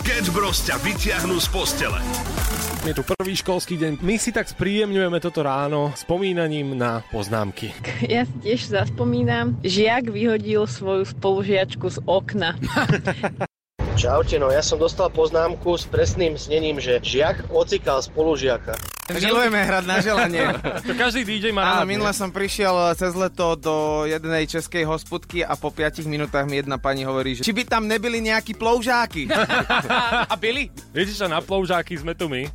Sketch Bros ťa vyťahnú z postele. Je tu prvý školský deň. My si tak spríjemňujeme toto ráno spomínaním na poznámky. Ja si tiež zaspomínam, žiak vyhodil svoju spolužiačku z okna. Čaute, no ja som dostal poznámku s presným znením, že žiak ocikal spolužiaka. Milujeme hrať na želanie. To každý DJ má Áno, rád, minule som prišiel cez leto do jednej českej hospodky a po 5 minútach mi jedna pani hovorí, že či by tam nebyli nejakí ploužáky. a byli? Viete čo, na ploužáky sme tu my.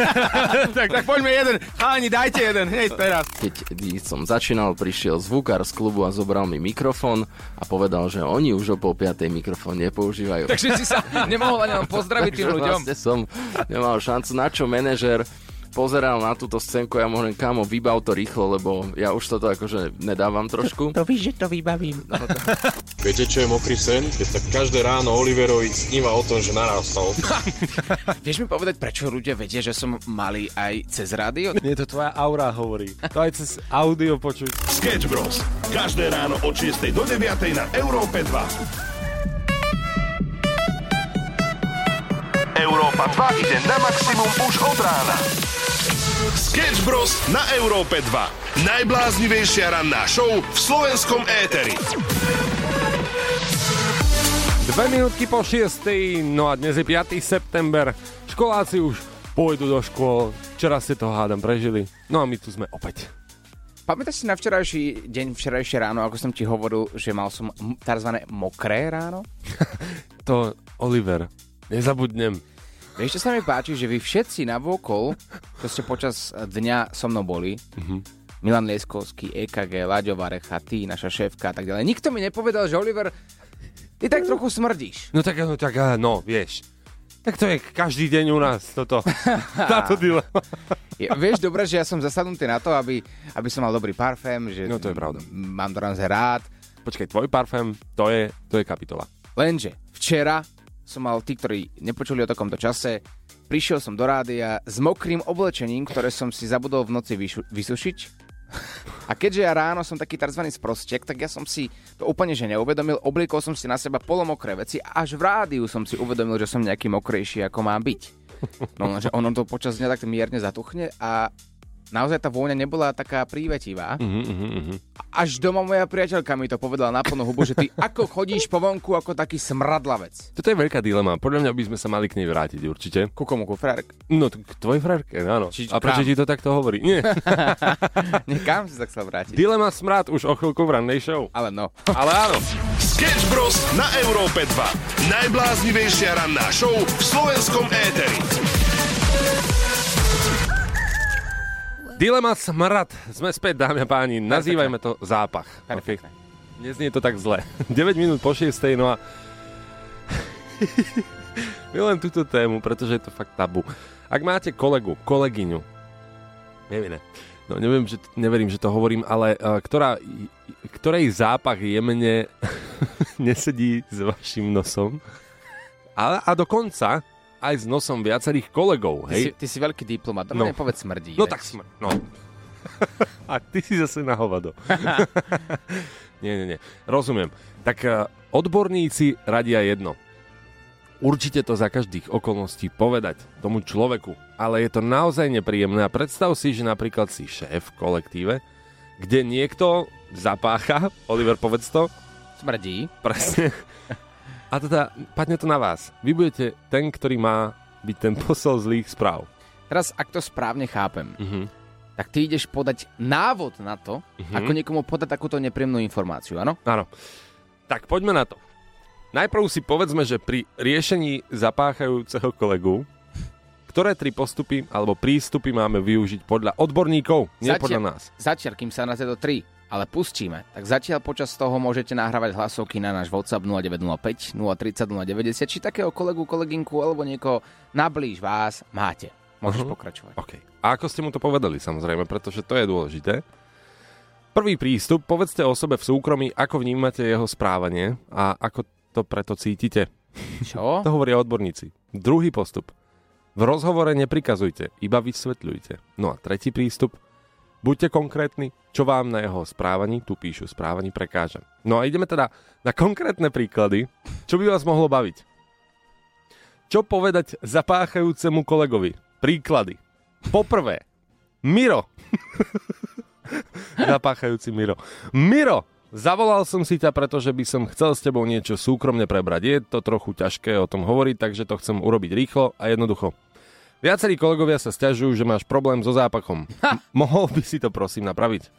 tak, tak poďme jeden. Chalani, dajte jeden, hneď teraz. Keď som začínal, prišiel zvukár z klubu a zobral mi mikrofón a povedal, že oni už o pol piatej mikrofón nepoužívajú. Takže si sa nemohol ani len pozdraviť tým ľuďom. Vlastne som nemal šancu, na čo manažer pozeral na túto scénku, ja hovorím, kámo, vybav to rýchlo, lebo ja už toto akože nedávam trošku. To víš, že to vybavím. Viete, čo je mokrý sen? Keď sa každé ráno Oliverovi sníva o tom, že narastol. Vieš mi povedať, prečo ľudia vedia, že som malý aj cez rádio? Nie, to tvoja aura hovorí. To aj cez audio počuť. Sketch Bros. Každé ráno od 6 do 9 na Európe 2. Európa 2 ide na maximum už od rána. Sketch Bros. na Európe 2. Najbláznivejšia ranná show v slovenskom éteri. Dve minútky po šiestej, no a dnes je 5. september. Školáci už pôjdu do škôl. Včera ste to hádam prežili. No a my tu sme opäť. Pamätáš si na včerajší deň, včerajšie ráno, ako som ti hovoril, že mal som tzv. mokré ráno? To, Oliver, nezabudnem. Čo sa mi páči, že vy všetci navôkol, čo ste počas dňa so mnou boli, mm-hmm. Milan Lieskovský, EKG, Láďo Varecha, ty, naša šéfka a tak ďalej. Nikto mi nepovedal, že Oliver, ty tak trochu smrdíš. No tak, no, tak, á, no, vieš. Tak to je každý deň u nás, toto. Táto dilema. Je, vieš dobre, že ja som zasadnutý na to, aby, aby som mal dobrý parfém, že No, to je pravda. mám naozaj rád. Počkaj, tvoj parfém, to je, to je kapitola. Lenže včera som mal tí, ktorí nepočuli o takomto čase, prišiel som do rádia s mokrým oblečením, ktoré som si zabudol v noci vyšu- vysušiť. A keďže ja ráno som taký tzv. sprostek, tak ja som si to úplne že neuvedomil, obliekol som si na seba polomokré veci a až v rádiu som si uvedomil, že som nejaký mokrejší, ako mám byť. No, že ono to počas dňa tak mierne zatuchne a naozaj tá vôňa nebola taká prívetivá. Uh-huh. Až doma moja priateľka mi to povedala na plnú hubu, že ty ako chodíš po vonku ako taký smradlavec. Toto je veľká dilema. Podľa mňa by sme sa mali k nej vrátiť určite. Ku komu, ku frárek? No, t- k tvojej frárke, áno. Či- A prečo ti to takto hovorí? Nie. Niekam si sa chcel vrátiť. Dilema smrad už o chvíľku v rannej show. Ale no. Ale áno. Sketch Bros. na Európe 2. Najbláznivejšia ranná show v slovenskom éteri. Dilema smrad. Sme späť, dámy a páni. Nazývajme to zápach. Perfektne. Okay. Neznie to tak zle. 9 minút po 6. No a... Milujem túto tému, pretože je to fakt tabu. Ak máte kolegu, kolegyňu, neviem, no neviem, že, neverím, že to hovorím, ale uh, ktorá, ktorej zápach jemne nesedí s vašim nosom a, a dokonca aj s nosom viacerých kolegov, Ty si, hej? ty si veľký diplomat, No. nepovedz smrdí. No veď. tak sme. No. A ty si zase na hovado. nie, nie, nie. Rozumiem. Tak eh, odborníci radia jedno. Určite to za každých okolností povedať tomu človeku, ale je to naozaj nepríjemné a predstav si, že napríklad si šéf v kolektíve, kde niekto zapácha, Oliver povedz to, Smrdí. presne, a teda padne to na vás. Vy budete ten, ktorý má byť ten posol zlých správ. Teraz, ak to správne chápem, Mhm. tak ty ideš podať návod na to, Mhm. ako niekomu podať takúto nepríjemnú informáciu, áno? Áno. Tak poďme na to. Najprv si povedzme, že pri riešení zapáchajúceho kolegu, ktoré tri postupy alebo prístupy máme využiť podľa odborníkov, nie Zatiaľ- podľa nás. Kým sa na tieto tri ale pustíme, tak zatiaľ počas toho môžete nahrávať hlasovky na náš WhatsApp 0905 030 090, či takého kolegu, kolegynku alebo niekoho nablíž vás máte. Môžeš Mhm. pokračovať. OK. A ako ste mu to povedali, samozrejme, pretože to je dôležité. Prvý prístup, povedzte o sebe v súkromí, ako vnímate jeho správanie a ako to preto cítite. Čo? To hovoria odborníci. Druhý postup. V rozhovore neprikazujte, iba vysvetľujte. No a tretí prístup. Buďte konkrétni, čo vám na jeho správaní, tu píšu správaní, prekáža. No a ideme teda na konkrétne príklady, čo by vás mohlo baviť. Čo povedať zapáchajúcemu kolegovi? Príklady. Poprvé, Miro. Zapáchajúci Miro. Miro, zavolal som si ťa, pretože by som chcel s tebou niečo súkromne prebrať. Je to trochu ťažké o tom hovoriť, takže to chcem urobiť rýchlo a jednoducho. Viacerí kolegovia sa stiažujú, že máš problém so zápachom. M- mohol by si to prosím napraviť?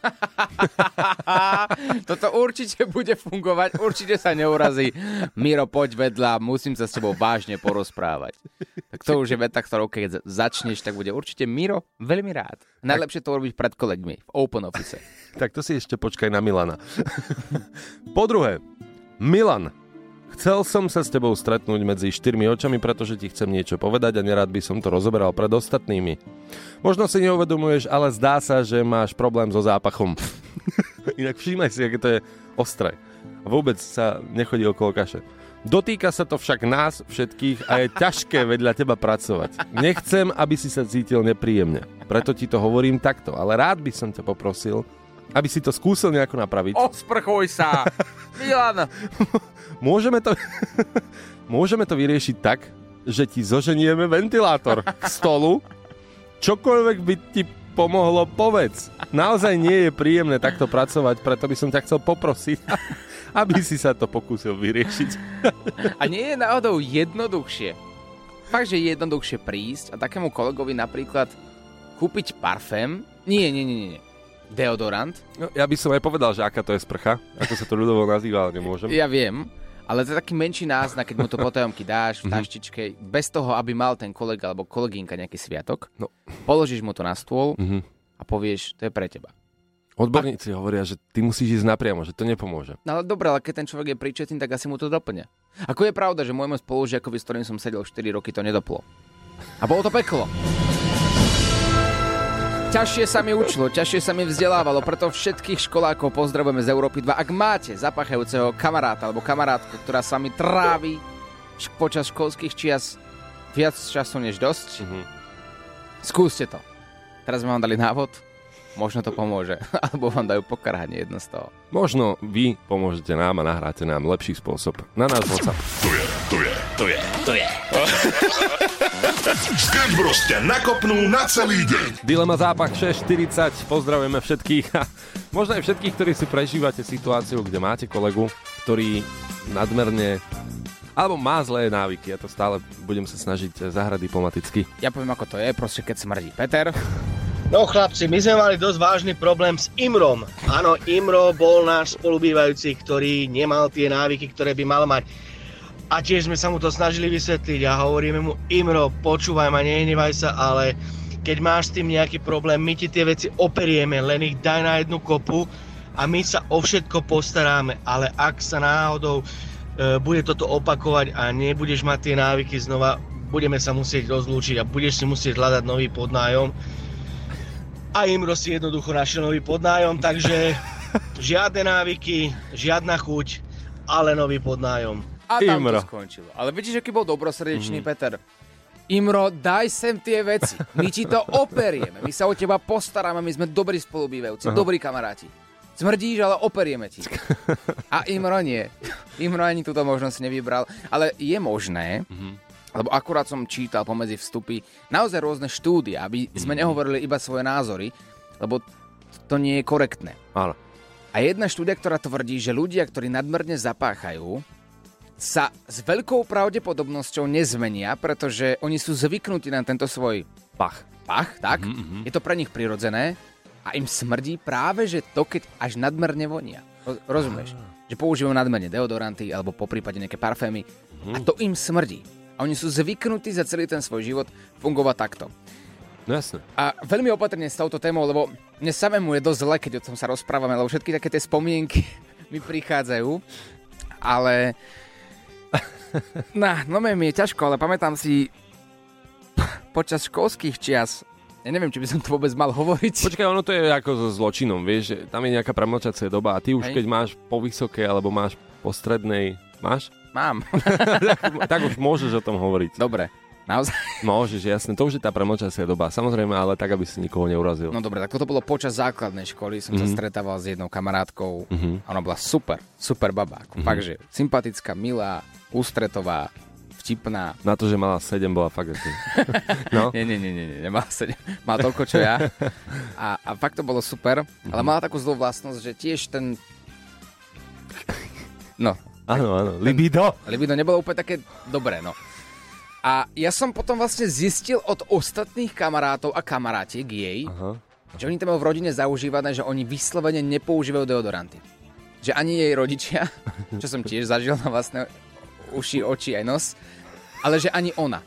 Toto určite bude fungovať, určite sa neurazí. Miro, poď vedľa, musím sa s tebou vážne porozprávať. Tak to už je veta, ktorou keď začneš, tak bude určite Miro veľmi rád. Najlepšie to urobiť pred kolegmi, v Open Office. Tak to si ešte počkaj na Milana. po druhé, Milan, chcel som sa s tebou stretnúť medzi štyrmi očami, pretože ti chcem niečo povedať a nerád by som to rozoberal pred ostatnými. Možno si neuvedomuješ, ale zdá sa, že máš problém so zápachom. Inak všímaj si, aké to je ostré. Vôbec sa nechodí okolo kaše. Dotýka sa to však nás všetkých a je ťažké vedľa teba pracovať. Nechcem, aby si sa cítil nepríjemne. Preto ti to hovorím takto, ale rád by som ťa poprosil, aby si to skúsil nejako napraviť. Osprchuj sa! Milan! Môžeme to, môžeme to vyriešiť tak, že ti zoženieme ventilátor k stolu. Čokoľvek by ti pomohlo, povedz. Naozaj nie je príjemné takto pracovať, preto by som ťa chcel poprosiť, aby si sa to pokúsil vyriešiť. A nie je náhodou jednoduchšie. Fakt, že je jednoduchšie prísť a takému kolegovi napríklad kúpiť parfém. Nie, nie, nie, nie. Deodorant. No, ja by som aj povedal, že aká to je sprcha, ako sa to ľudovo nazýva, ale nemôžem. Ja viem. Ale to je taký menší náznak, keď mu to potajomky dáš v taštičke, bez toho, aby mal ten kolega alebo kolegynka nejaký sviatok. No. Položíš mu to na stôl Mhm. a povieš, to je pre teba. Odborníci hovoria, že ty musíš ísť napriamo, že to nepomôže. No ale dobre, ale keď ten človek je príčetný, tak asi mu to doplňa. Ako je pravda, že môjmu spolužiakovi, s ktorým som sedel 4 roky, to nedoplo. A bolo to peklo. Ťažšie sa mi učilo, ťažšie sa mi vzdelávalo, preto všetkých školákov pozdravujeme z Európy 2. Ak máte zapachajúceho kamaráta alebo kamarátku, ktorá sa mi trávi počas školských čias viac času než dosť, Mhm. skúste to. Teraz sme vám dali návod, možno to pomôže, alebo vám dajú pokarhanie jedno z toho. Možno vy pomôžete nám a nahráte nám lepší spôsob. Na nás WhatsApp. To je, to je, to je, to je. Sketch Bros ťa nakopnú na celý deň. Dilema zápach 6.40, pozdravujeme všetkých a možno aj všetkých, ktorí si prežívate situáciu, kde máte kolegu, ktorý nadmerne alebo má zlé návyky. Ja to stále budem sa snažiť zahrať diplomaticky. Ja poviem, ako to je, proste keď smrdí Peter. No chlapci, my sme mali dosť vážny problém s Imrom. Áno, Imro bol náš spolubývajúci, ktorý nemal tie návyky, ktoré by mal mať. A tiež sme sa mu to snažili vysvetliť a hovoríme mu, Imro, počúvaj ma, nehnevaj sa, ale keď máš s tým nejaký problém, my ti tie veci operieme, len ich daj na jednu kopu a my sa o všetko postaráme. Ale ak sa náhodou e, bude toto opakovať a nebudeš mať tie návyky znova, budeme sa musieť rozlúčiť a budeš si musieť hľadať nový podnájom a Imro si jednoducho našiel nový podnájom, takže žiadne návyky, žiadna chuť, ale nový podnájom. A tam Imro. to skončilo. Ale vidíš, aký bol dobrosrdečný mm-hmm. Peter. Imro, daj sem tie veci. My ti to operieme. My sa o teba postaráme. My sme dobrí spolubývajúci, dobrí kamaráti. Smrdíš, ale operieme ti. A Imro nie. Imro ani túto možnosť nevybral. Ale je možné, lebo akurát som čítal pomedzi vstupy naozaj rôzne štúdie, aby sme nehovorili iba svoje názory, lebo to nie je korektné. Áno. A jedna štúdia, ktorá tvrdí, že ľudia, ktorí nadmerne zapáchajú, sa s veľkou pravdepodobnosťou nezmenia, pretože oni sú zvyknutí na tento svoj Pach. pach, tak? Mm-hmm. Je to pre nich prirodzené a im smrdí práve, že to, keď až nadmerne vonia. Ro- Rozumieš? Že používajú nadmerne deodoranty alebo po prípade nejaké parfémy a to im smrdí. A oni sú zvyknutí za celý ten svoj život fungovať takto. No jasne. A veľmi opatrne s touto témou, lebo mne samému je dosť zle, keď o tom sa rozprávame, lebo všetky také tie spomienky mi prichádzajú. Ale... No, no mi je ťažko, ale pamätám si počas školských čias, ja neviem, či by som to vôbec mal hovoriť. Počkaj, ono to je ako so zločinom, vieš, že tam je nejaká premlčacia doba a ty už Hej. keď máš po vysokej alebo máš po strednej, máš? Mám. tak už môžeš o tom hovoriť. Dobre, naozaj. Môžeš, jasne, to už je tá premlčacia doba. Samozrejme, ale tak, aby si nikoho neurazil. No dobre, tak toto bolo počas základnej školy, som mm-hmm. sa stretával s jednou kamarátkou Mhm. a ona bola super, super baba. Mm-hmm. Fakt, že sympatická, milá, ústretová, vtipná. Na to, že mala 7, bola fakt asi. No, Nie, nie, nie, nie, nie, nemala sa, má toľko, čo ja. A, a fakt to bolo super, ale mala takú zlú vlastnosť, že tiež ten... No, áno, áno. Libido. libido nebolo úplne také dobré, no. A ja som potom vlastne zistil od ostatných kamarátov a kamarátiek jej, Aha. že oni to majú v rodine zaužívané, že oni vyslovene nepoužívajú deodoranty. Že ani jej rodičia, čo som tiež zažil na vlastné uši, oči aj nos, ale že ani ona.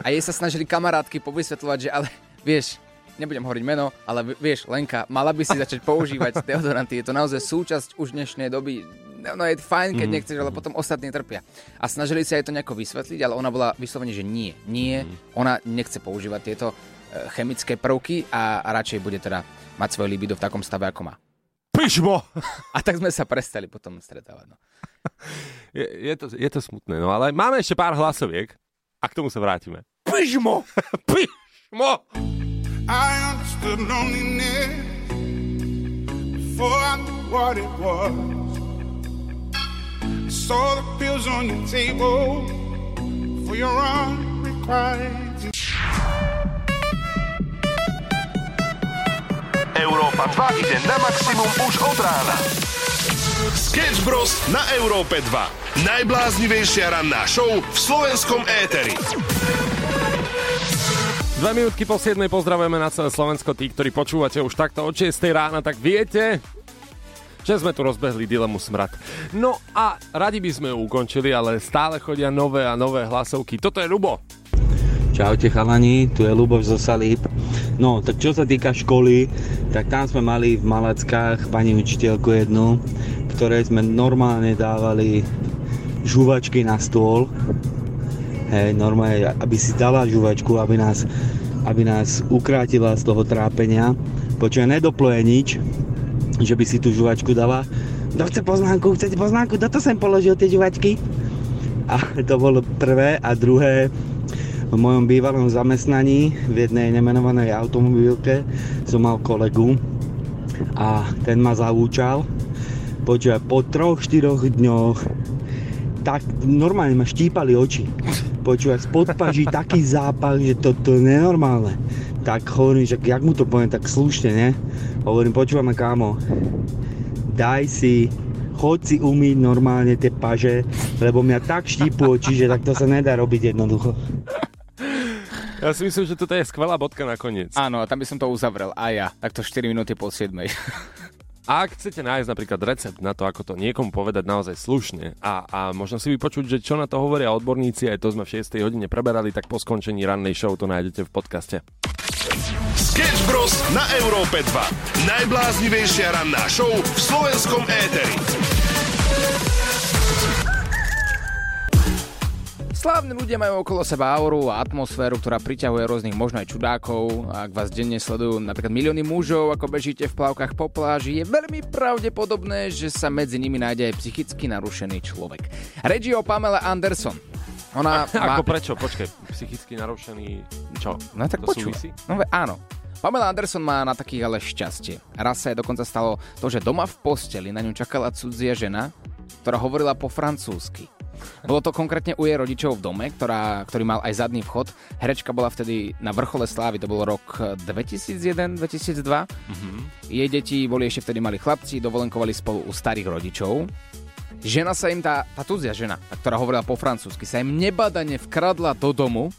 A jej sa snažili kamarátky povysvetľovať, že ale vieš, nebudem hovoriť meno, ale vieš, Lenka, mala by si začať používať deodoranty. Je to naozaj súčasť už dnešnej doby. No je fajn, keď Mhm. nechceš, ale potom ostatní trpia. A snažili sa jej to nejako vysvetliť, ale ona bola vyslovene, že nie. Nie, Mhm. ona nechce používať tieto e, chemické prvky a, a radšej bude teda mať svoje libido v takom stave, ako má. Pišmo! A tak sme sa prestali potom stretávať. No. Je, je, to, je to smutné, no ale máme ešte pár hlasoviek a k tomu sa vrátime. Pižmo! Pišmo! I understood loneliness before I knew what it was. I saw the pills on your table for your unrequited. Európa 2 ide na maximum už od rána. Sketch Bros. na Európe 2. Najbláznivejšia ranná show v slovenskom éteri. Dva minútky po 7. pozdravujeme na celé Slovensko. Tí, ktorí počúvate už takto od 6. rána, tak viete, že sme tu rozbehli dilemu smrad. No a radi by sme ju ukončili, ale stále chodia nové a nové hlasovky. Toto je Lubo. Čaute chalani, tu je Luboš zo Salíp. No, tak čo sa týka školy, tak tam sme mali v Malackách pani učiteľku jednu, ktorej sme normálne dávali žuvačky na stôl. Hej, normálne, aby si dala žuvačku, aby nás, aby nás ukrátila z toho trápenia. Počujem, nedoploje nič, že by si tú žuvačku dala. Kto chce poznámku, chcete poznámku, kto to sem položil tie žuvačky? A to bolo prvé a druhé, v mojom bývalom zamestnaní v jednej nemenovanej automobilke som mal kolegu a ten ma zavúčal. Počúvaj, po troch, štyroch dňoch tak normálne ma štípali oči. Počúvaj, spod paží taký zápach, že to, to je nenormálne. Tak hovorím, že jak mu to poviem, tak slušne, ne? Hovorím, počúvame kámo, daj si, choď si umýť normálne tie paže, lebo mňa tak štípu oči, že tak to sa nedá robiť jednoducho. Ja si myslím, že toto je skvelá bodka nakoniec. Áno, a tam by som to uzavrel. A ja. Takto 4 minúty po 7. A ak chcete nájsť napríklad recept na to, ako to niekomu povedať naozaj slušne a, a možno si vypočuť, že čo na to hovoria odborníci, aj to sme v 6. hodine preberali, tak po skončení rannej show to nájdete v podcaste. Sketch Bros. na Európe 2. Najbláznivejšia ranná show v slovenskom éteri. Slávni ľudia majú okolo seba auru a atmosféru, ktorá priťahuje rôznych možno aj čudákov. A ak vás denne sledujú napríklad milióny mužov, ako bežíte v plavkách po pláži, je veľmi pravdepodobné, že sa medzi nimi nájde aj psychicky narušený človek. Reč je o Pamela Anderson. Ona má... Ako prečo? Počkaj, psychicky narušený čo? No tak to súvisí? No áno. Pamela Anderson má na takých ale šťastie. Raz sa jej dokonca stalo to, že doma v posteli na ňu čakala cudzia žena, ktorá hovorila po francúzsky. Bolo to konkrétne u jej rodičov v dome, ktorá, ktorý mal aj zadný vchod. Herečka bola vtedy na vrchole slávy, to bol rok 2001-2002. Mm-hmm. Jej deti boli ešte vtedy mali chlapci, dovolenkovali spolu u starých rodičov. Žena sa im, tá, tá cudzia žena, tá, ktorá hovorila po francúzsky, sa im nebadane vkradla do domu,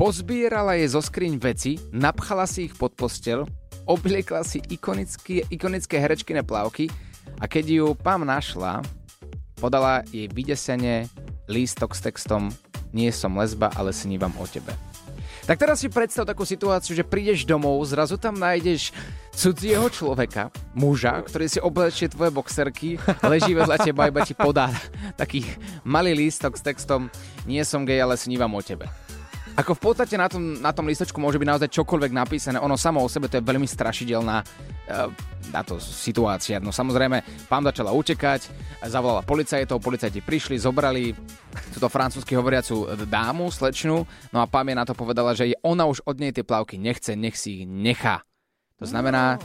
pozbierala jej zo skriň veci, napchala si ich pod postel, obliekla si ikonické, ikonické herečkine plavky a keď ju Pam našla, podala jej vydesene lístok s textom Nie som lesba, ale snívam o tebe. Tak teraz si predstav takú situáciu, že prídeš domov, zrazu tam nájdeš cudzieho človeka, muža, ktorý si oblečie tvoje boxerky, leží vedľa teba, iba ti podá taký malý lístok s textom Nie som gej, ale snívam o tebe. Ako v podstate na tom, na tom listočku môže byť naozaj čokoľvek napísané, ono samo o sebe to je veľmi strašidelná uh, táto situácia. No samozrejme, pán začala utekať, zavolala policajtov, policajti prišli, zobrali túto francúzsky hovoriacu dámu, slečnu, no a pán je na to povedala, že ona už od nej tie plavky nechce, nech si ich nechá. To znamená,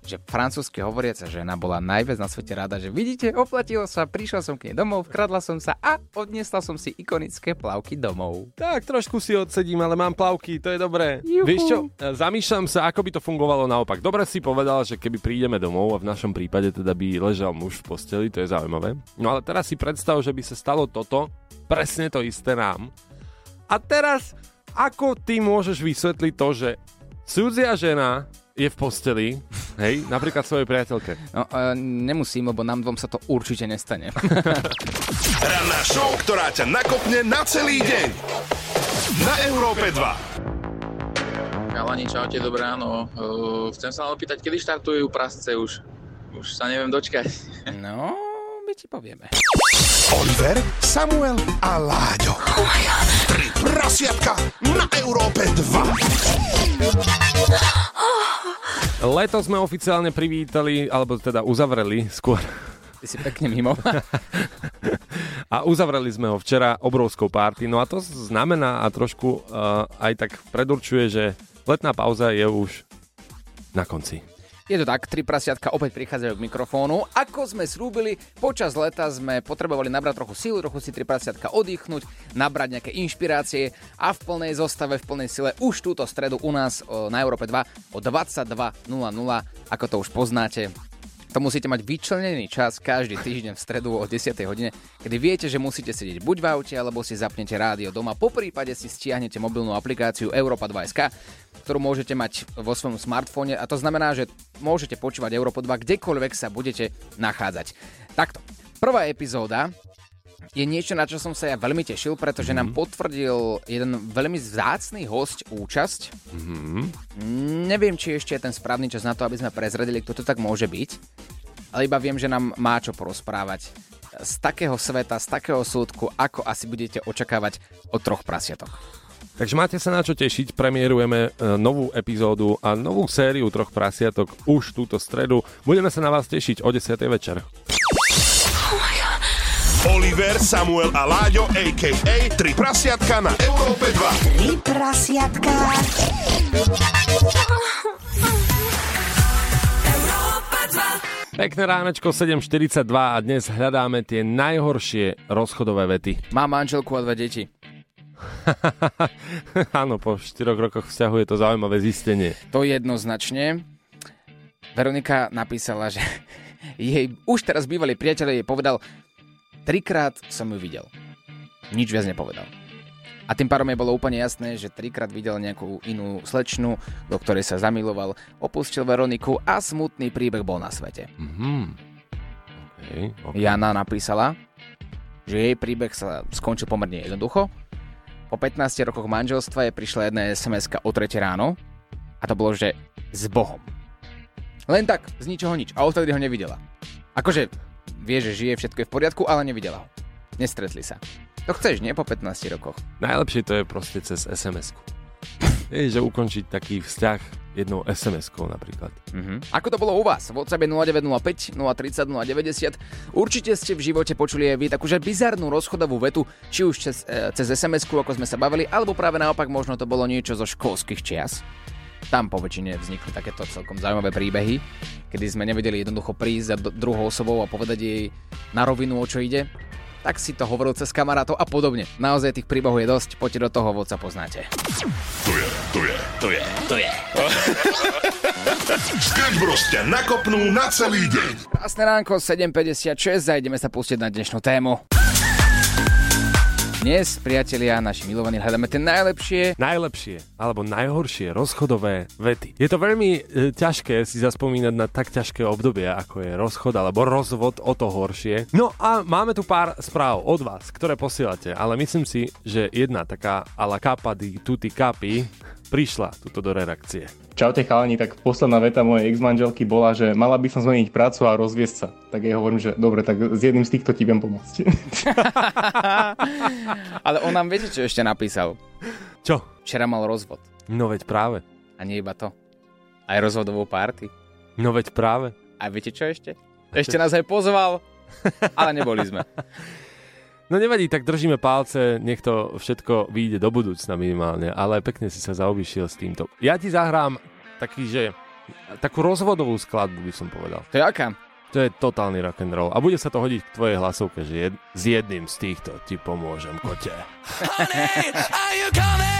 že francúzsky hovoriaca žena bola najviac na svete rada, že vidíte, oplatilo sa, prišla som k nej domov, vkradla som sa a odniesla som si ikonické plavky domov. Tak, trošku si odsedím, ale mám plavky, to je dobré. Juhu. Vieš čo, zamýšľam sa, ako by to fungovalo naopak. Dobre si povedal, že keby prídeme domov a v našom prípade teda by ležal muž v posteli, to je zaujímavé. No ale teraz si predstav, že by sa stalo toto, presne to isté nám. A teraz, ako ty môžeš vysvetliť to, že cudzia žena je v posteli, hej, napríklad svojej priateľke. No, e, nemusím, lebo nám dvom sa to určite nestane. Ranná show, ktorá ťa nakopne na celý deň. Na Európe 2. Kalani, čaute, dobré ráno. Uh, chcem sa len opýtať, kedy štartujú prasce už? Už sa neviem dočkať. No, ti povieme. Oliver, Samuel a Láďo. Tri prasiatka na Európe 2. Leto sme oficiálne privítali, alebo teda uzavreli skôr. Ty si pekne mimo. A uzavreli sme ho včera obrovskou párty. No a to znamená a trošku uh, aj tak predurčuje, že letná pauza je už na konci. Je to tak, tri prasiatka opäť prichádzajú k mikrofónu. Ako sme slúbili, počas leta sme potrebovali nabrať trochu sílu, trochu si tri prasiatka oddychnúť, nabrať nejaké inšpirácie a v plnej zostave, v plnej sile už túto stredu u nás na Európe 2 o 22.00, ako to už poznáte. To musíte mať vyčlenený čas každý týždeň v stredu o 10. hodine, kedy viete, že musíte sedieť buď v aute, alebo si zapnete rádio doma. Po prípade si stiahnete mobilnú aplikáciu Europa 2.sk, ktorú môžete mať vo svojom smartfóne a to znamená, že môžete počúvať Európo 2 kdekoľvek sa budete nachádzať. Takto. Prvá epizóda je niečo, na čo som sa ja veľmi tešil, pretože nám potvrdil jeden veľmi vzácný host účasť. Mm-hmm. Neviem, či ešte je ten správny čas na to, aby sme prezradili, kto to tak môže byť, ale iba viem, že nám má čo porozprávať z takého sveta, z takého súdku, ako asi budete očakávať od troch prasiatok. Takže máte sa na čo tešiť, premiérujeme e, novú epizódu a novú sériu troch prasiatok už túto stredu. Budeme sa na vás tešiť o 10. večer. Oliver, Samuel a Láďo, a.k.a. Tri prasiatka na Európe 2. Tri prasiatka. Pekné ránečko 7.42 a dnes hľadáme tie najhoršie rozchodové vety. Mám manželku a dve deti. Áno, po 4 rokoch vzťahu je to zaujímavé zistenie. To jednoznačne. Veronika napísala, že jej už teraz bývalý priateľ jej povedal, trikrát som ju videl. Nič viac nepovedal. A tým pádom jej bolo úplne jasné, že trikrát videl nejakú inú slečnu, do ktorej sa zamiloval, opustil Veroniku a smutný príbeh bol na svete. Mm-hmm. Okay, okay. Jana napísala, že jej príbeh sa skončil pomerne jednoducho. Po 15 rokoch manželstva je prišla jedna sms o 3 ráno a to bolo, že s Bohom. Len tak, z ničoho nič. A odtedy ho nevidela. Akože vie, že žije, všetko je v poriadku, ale nevidela ho. Nestretli sa. To chceš, nie? Po 15 rokoch. Najlepšie to je proste cez SMS-ku. Vieš, že ukončiť taký vzťah jednou SMS-kou napríklad. Mm-hmm. Ako to bolo u vás? WhatsApp je 0905 030 090. Určite ste v živote počuli aj vy takúže bizarnú rozchodovú vetu, či už cez, e, cez SMS-ku, ako sme sa bavili, alebo práve naopak možno to bolo niečo zo školských čias. Tam po väčšine vznikli takéto celkom zaujímavé príbehy, kedy sme nevedeli jednoducho prísť za druhou osobou a povedať jej na rovinu, o čo ide. Tak si to hovoril cez kamarátov a podobne. Naozaj tých príbehov je dosť, poďte do toho, vodca poznáte. Tu je, tu je, tu je, tu je. Sketch Bros ťa nakopnú na celý deň. Krásne ránko, 7.56 a ideme sa pustiť na dnešnú tému. Dnes, priatelia, naši milovaní, hľadáme tie najlepšie. Najlepšie, alebo najhoršie rozchodové vety. Je to veľmi e, ťažké si zaspomínať na tak ťažké obdobia, ako je rozchod alebo rozvod, o to horšie. No a máme tu pár správ od vás, ktoré posielate, ale myslím si, že jedna taká ala capa di prišla tuto do redakcie. Čaute chalani, tak posledná veta mojej ex-manželky bola, že mala by som zmeniť prácu a rozviesť sa. Tak ja hovorím, že dobre, tak s jedným z týchto ti viem pomôcť. Ale on nám viete, čo ešte napísal? Čo? Včera mal rozvod. No veď práve. A nie iba to. Aj rozvodovú párty. No veď práve. A viete čo ešte? Ešte nás aj pozval, ale neboli sme. No nevadí, tak držíme palce, nech to všetko vyjde do budúcna minimálne, ale pekne si sa zaobišiel s týmto. Ja ti zahrám taký, že takú rozvodovú skladbu by som povedal. To je aká? To je totálny rock and roll. A bude sa to hodiť k tvojej hlasovke, že jed, s jedným z týchto ti pomôžem, kote. place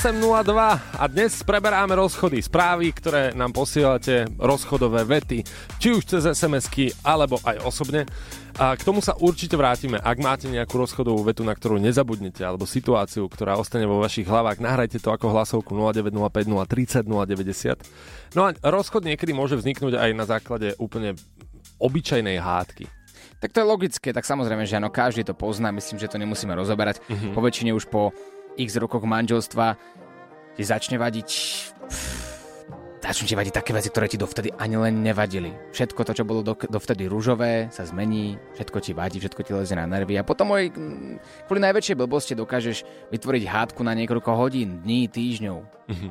8.02 a dnes preberáme rozchody, správy, ktoré nám posielate, rozchodové vety, či už cez SMS-ky, alebo aj osobne. A k tomu sa určite vrátime. Ak máte nejakú rozchodovú vetu, na ktorú nezabudnete, alebo situáciu, ktorá ostane vo vašich hlavách, nahrajte to ako hlasovku 0905 030 090. No a rozchod niekedy môže vzniknúť aj na základe úplne obyčajnej hádky. Tak to je logické, tak samozrejme, že áno, každý to pozná, myslím, že to nemusíme rozoberať. Mhm. Po väčšine už po x rokoch manželstva ti začne vadiť začnú ti vadiť také veci, ktoré ti dovtedy ani len nevadili. Všetko to, čo bolo do, dovtedy rúžové, sa zmení, všetko ti vadí, všetko ti lezie na nervy a potom aj mm, kvôli najväčšej blbosti dokážeš vytvoriť hádku na niekoľko hodín, dní, týždňov. Mhm.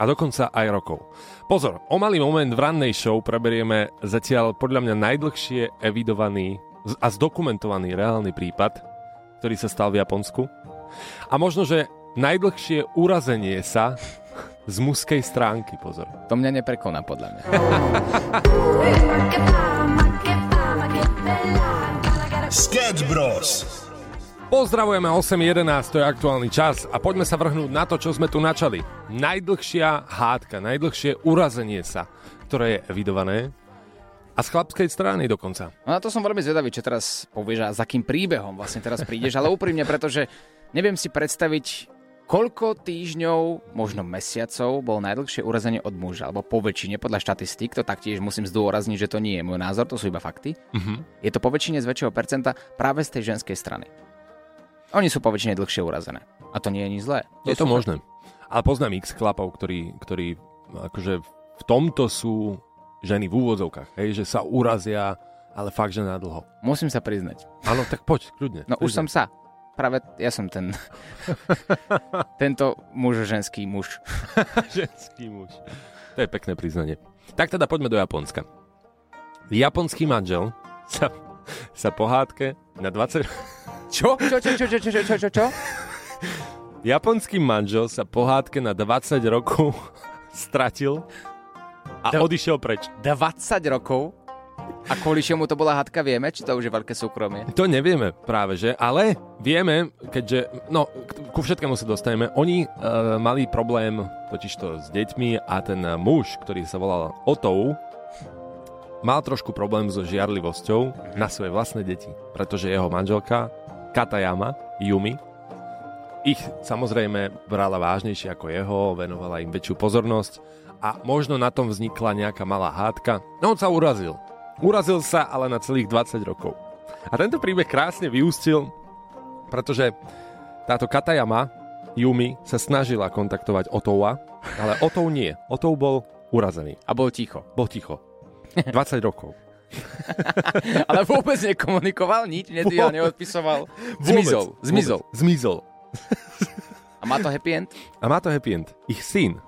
A dokonca aj rokov. Pozor, o malý moment v rannej show preberieme zatiaľ podľa mňa najdlhšie evidovaný a zdokumentovaný reálny prípad, ktorý sa stal v Japonsku. A možno, že najdlhšie urazenie sa z mužskej stránky, pozor. To mňa neprekoná podľa mňa. Sketch Bros. Pozdravujeme 8.11, to je aktuálny čas a poďme sa vrhnúť na to, čo sme tu načali. Najdlhšia hádka, najdlhšie urazenie sa, ktoré je evidované a z chlapskej strany dokonca. No na to som veľmi zvedavý, čo teraz povieš a za akým príbehom vlastne teraz prídeš, ale úprimne, pretože neviem si predstaviť, koľko týždňov, možno mesiacov bol najdlhšie urazenie od muža, alebo po väčšine, podľa štatistík, to taktiež musím zdôrazniť, že to nie je môj názor, to sú iba fakty. Mhm. Je to po väčšine z väčšieho percenta práve z tej ženskej strany. Oni sú po väčšine dlhšie urazené. A to nie je nič zlé. Je to možné. Ale poznám x chlapov, ktorí, ktorí akože v tomto sú ženy v úvodzovkách, hej, že sa urazia, ale fakt, že na dlho. Musím sa priznať. Áno, tak poď, kľudne. No už som sa práve ja som ten... tento muž, ženský muž. ženský muž. To je pekné priznanie. Tak teda poďme do Japonska. Japonský manžel sa, sa pohádke na 20... Čo? Čo, čo, čo, čo, čo, čo, čo, čo? Japonský manžel sa pohádke na 20 rokov stratil a Do... odišiel preč. 20 rokov? A kvôli čomu to bola hadka, vieme? Či to už je veľké súkromie? To nevieme práve, že? Ale vieme, keďže, no, ku všetkému sa dostaneme, oni uh, mali problém totižto s deťmi a ten muž, ktorý sa volal Otou, mal trošku problém so žiarlivosťou na svoje vlastné deti, pretože jeho manželka Katayama, Yumi, ich samozrejme brala vážnejšie ako jeho, venovala im väčšiu pozornosť a možno na tom vznikla nejaká malá hádka. No on sa urazil. Urazil sa ale na celých 20 rokov. A tento príbeh krásne vyústil, pretože táto Katayama Yumi sa snažila kontaktovať Otoua, ale Otou nie. Otou bol urazený. A bol ticho. Bol ticho. 20 rokov. Ale vôbec nekomunikoval, nič, nedial, neodpisoval. Zmizol, Vôbec, zmizol. Vôbec, zmizol. A má to happy end? A má to happy end. Ich syn,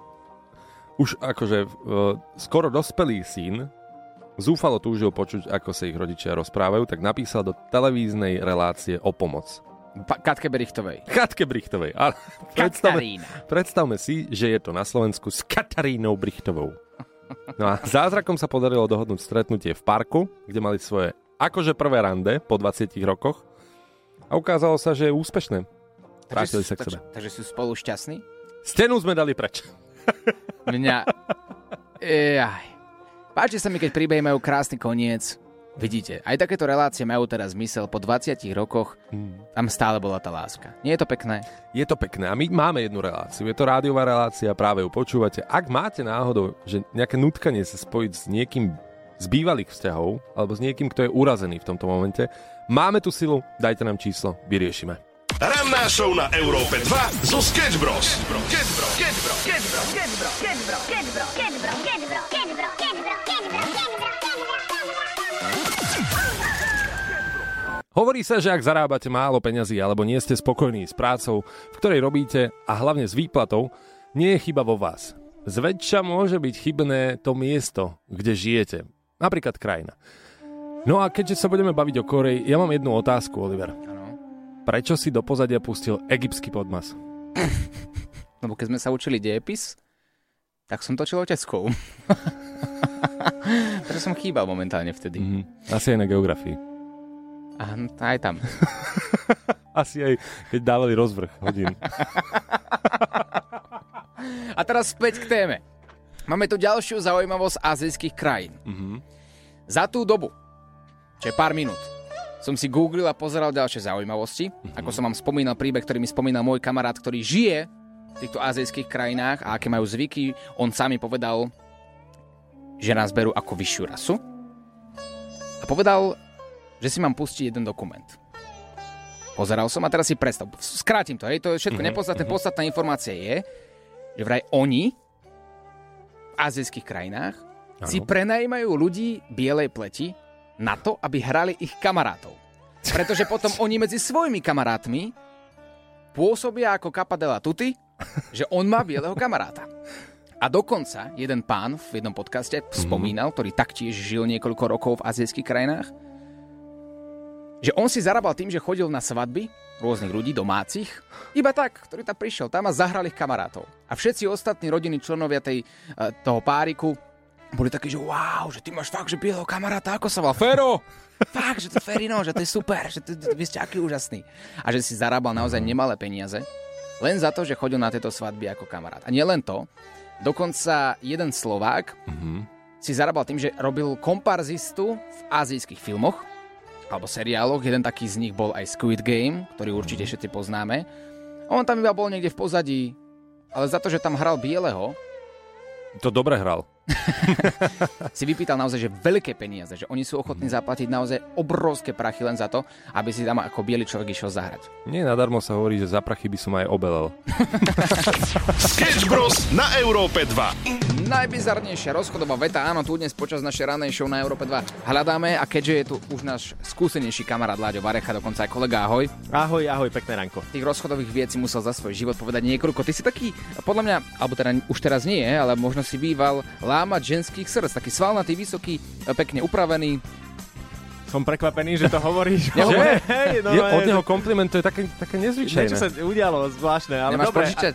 už akože uh, skoro dospelý syn, zúfalo túžil počuť, ako sa ich rodičia rozprávajú, tak napísal do televíznej relácie o pomoc. Pa- Katke Berichtovej. Katke Brichtovej. Ale predstavme, predstavme si, že je to na Slovensku s Katarínou Brichtovou. No a zázrakom sa podarilo dohodnúť stretnutie v parku, kde mali svoje akože prvé rande po 20 rokoch a ukázalo sa, že je úspešné. Vrátili sa k sebe. takže sú spolu šťastní? Stenu sme dali preč. Mňa... Ejaj. Páči sa mi, keď príbehy majú krásny koniec. Vidíte, aj takéto relácie majú teraz zmysel po 20 rokoch. Tam stále bola tá láska. Nie je to pekné? Je to pekné a my máme jednu reláciu. Je to rádiová relácia, práve ju počúvate. Ak máte náhodou, že nejaké nutkanie sa spojiť s niekým z bývalých vzťahov, alebo s niekým, kto je urazený v tomto momente, máme tu silu, dajte nám číslo, vyriešime. Ranná show na Európe 2 zo Sketch Bros. Sketch Bros. Sketch Bros. Sketch Bros. Sketch Bros. Sketch Bros. Sketch Bros. Sketch Bros. Sketch Bros. Hovorí sa, že ak zarábate málo peňazí alebo nie ste spokojní s prácou, v ktorej robíte a hlavne s výplatou, nie je chyba vo vás. Zväčša môže byť chybné to miesto, kde žijete. Napríklad krajina. No a keďže sa budeme baviť o Koreji, ja mám jednu otázku, Oliver. Prečo si do pozadia pustil egyptský podmas? Lebo keď sme sa učili dejepis, tak som točil oteckou. Preto som chýbal momentálne vtedy. Mhm. Asi aj na geografii. A aj tam. Asi aj keď dávali rozvrh hodín. A teraz späť k téme. Máme tu ďalšiu zaujímavosť azijských krajín. Mhm. Za tú dobu, čo je pár minút, som si googlil a pozeral ďalšie zaujímavosti. Ako som vám spomínal príbeh, ktorý mi spomínal môj kamarát, ktorý žije v týchto azijských krajinách a aké majú zvyky. On sám mi povedal, že nás berú ako vyššiu rasu. A povedal, že si mám pustiť jeden dokument. Pozeral som a teraz si predstav. Skrátim to, hej, to je všetko Mhm, nepodstatné. mhm. Podstatná informácia je, že vraj oni v azijských krajinách si Áno. prenajímajú ľudí bielej pleti na to, aby hrali ich kamarátov. Pretože potom oni medzi svojimi kamarátmi pôsobia ako kapadela tuty, že on má bieleho kamaráta. A dokonca jeden pán v jednom podcaste spomínal, ktorý taktiež žil niekoľko rokov v azijských krajinách, že on si zarábal tým, že chodil na svadby rôznych ľudí, domácich, iba tak, ktorý tam prišiel tam a zahral ich kamarátov. A všetci ostatní rodiny členovia tej, eh, toho páriku boli takí, že wow, že ty máš fakt, že bieleho kamaráta, ako sa volá? Fero! Fakt, že to Ferino, že to je super, že to, vy ste aký úžasný. A že si zarábal naozaj nemalé peniaze, len za to, že chodil na tieto svadby ako kamarát. A nielen to, dokonca jeden Slovák si zarábal tým, že robil komparzistu v azijských filmoch alebo seriáloch. Jeden taký z nich bol aj Squid Game, ktorý určite všetci poznáme. A on tam iba bol niekde v pozadí, ale za to, že tam hral bieleho, To dobre hral. si vypýtal naozaj, že veľké peniaze, že oni sú ochotní zaplatiť naozaj obrovské prachy len za to, aby si tam ako biely človek išiel zahrať. Nie nadarmo sa hovorí, že za prachy by som aj obelel. Sketch Bros. na Európe 2. Najbizarnejšia rozchodová veta, áno, tu dnes počas našej ranej show na Európe 2 hľadáme a keďže je tu už náš skúsenejší kamarát Láďo Varecha, dokonca aj kolega Ahoj. Ahoj, ahoj, pekné ranko. Tých rozchodových vecí musel za svoj život povedať niekoľko. Ty si taký, podľa mňa, alebo teda už teraz nie, ale možno si býval lámať ženských srdc, taký svalnatý, vysoký, pekne upravený. Som prekvapený, že to hovoríš. Že? Hej, no, je, od neho kompliment, to je také, také nezvyčajné. Niečo sa udialo zvláštne, ale Nemáš dobre. požičať?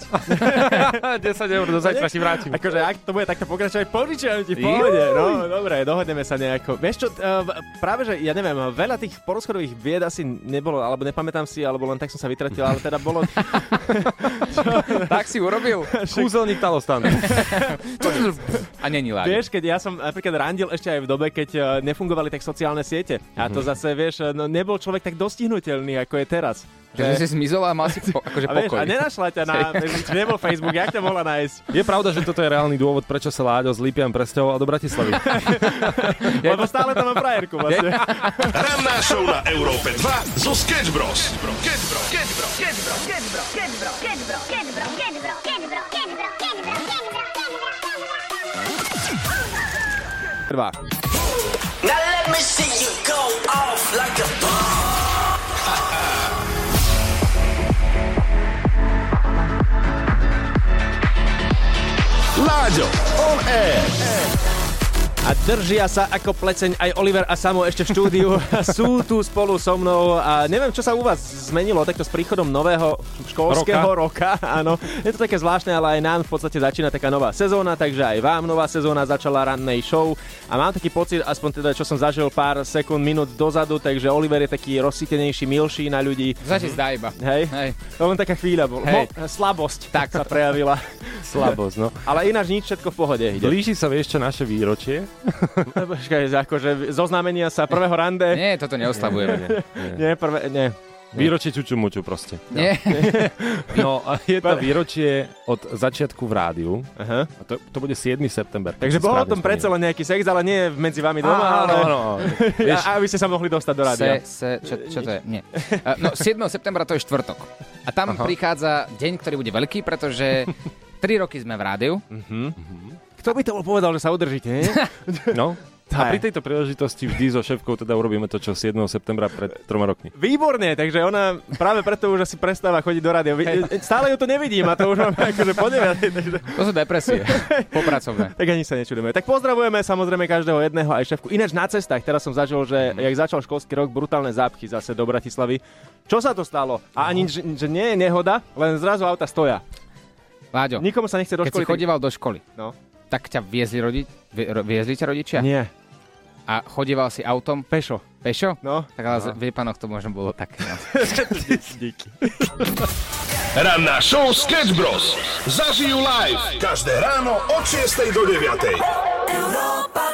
10 eur do zajtra ti vrátim. Akože ak to bude takto pokračovať, požičajem ti pohode. No, dobre, dohodneme sa nejako. Vieš čo, uh, práve že, ja neviem, veľa tých porozchodových vied asi nebolo, alebo nepamätám si, alebo len tak som sa vytratil, ale teda bolo... tak si urobil. Kúzelník talostan. A není. Vieš, keď ja som napríklad randil ešte aj v dobe, keď eh, nefungovali tak sociálne siete. A to zase, vieš, no nebol človek tak dostihnutelný, ako je teraz. Že si zmizol a mal si po, akože a, vieš, pokoj. a nenašla ťa na, nebol Facebook, jak ťa mohla nájsť? Je pravda, že toto je reálny dôvod, prečo sa Láďo s Lipiam presťahoval do Bratislavy. Lebo stále tam mám frajerku vlastne. Ranná show na Európe 2 zo Sketch Bros. Sketch Bros. Sketch Bros. Sketch Bros. Sketch Bros. Sketch Bros. Sketch Bros. Sketch Bros. Sketch Bros. Sketch Bros. Sketch Bros. Prvá. Now A držia sa ako pleceň aj Oliver a Samo ešte v štúdiu. Sú tu spolu so mnou a neviem, čo sa u vás zmenilo takto s príchodom nového školského roka. Áno, je to také zvláštne, ale aj nám v podstate začína taká nová sezóna, takže aj vám nová sezóna začala rannej show. A mám taký pocit, aspoň teda, čo som zažil pár sekúnd, minút dozadu, takže Oliver je taký rozsítenejší, milší na ľudí. Začí zdá iba. Hej? Hej. To len taká chvíľa bol. Hej. Mo- slabosť tak sa prejavila. Slabosť, no. Ale ináč nič, všetko v pohode. Ide. Blíži sa, vieš čo, naše výročie. Počkaj, akože zoznámenia sa prvého rande. Nie, toto neoslavujeme. Nie, prvé, nie. Výročie čučumuču proste. Nie. No a je to výročie od začiatku v rádiu. Aha. A to, to bude 7. september. Takže bol tom predsa len nejaký sex, ale nie medzi vami doma, Áno, ale... áno. Vieš- A, aby ste sa mohli dostať do rádia. Se, se, čo, čo to je? Nie. No, 7. septembra to je štvrtok. A tam Aha. prichádza deň, ktorý bude veľký, pretože 3 roky sme v rádiu. Mhm. Kto by to bol povedal, že sa udržíte, nie? No. A pri tejto príležitosti vždy so šéfkou teda urobíme to, čo 7. septembra pred troma rokmi. Výborne, takže ona práve preto už asi prestáva chodiť do rádia. Stále ju tu nevidím a to už máme akože po takže... To sú depresie. Popracovné. Tak ani sa nečudujeme. Tak pozdravujeme samozrejme každého jedného aj šéfku. Ináč na cestách, teraz som zažil, že jak začal školský rok, brutálne zápchy zase do Bratislavy. Čo sa to stalo? A ani, že, že nie je nehoda, len zrazu auta stoja. Láďo, Nikomu sa nechce do keď školy. si chodieval do školy, No. Tak ťa viezli, rodi- vi- ro- viezli ťa rodičia? Nie. A chodieval si autom? Pešo. Pešo? No. Tak ale No. v Liepanoch to možno bolo také. No. Díky. Ranná show Sketch Bros. Zažijú live každé ráno od 6 do 9. Europa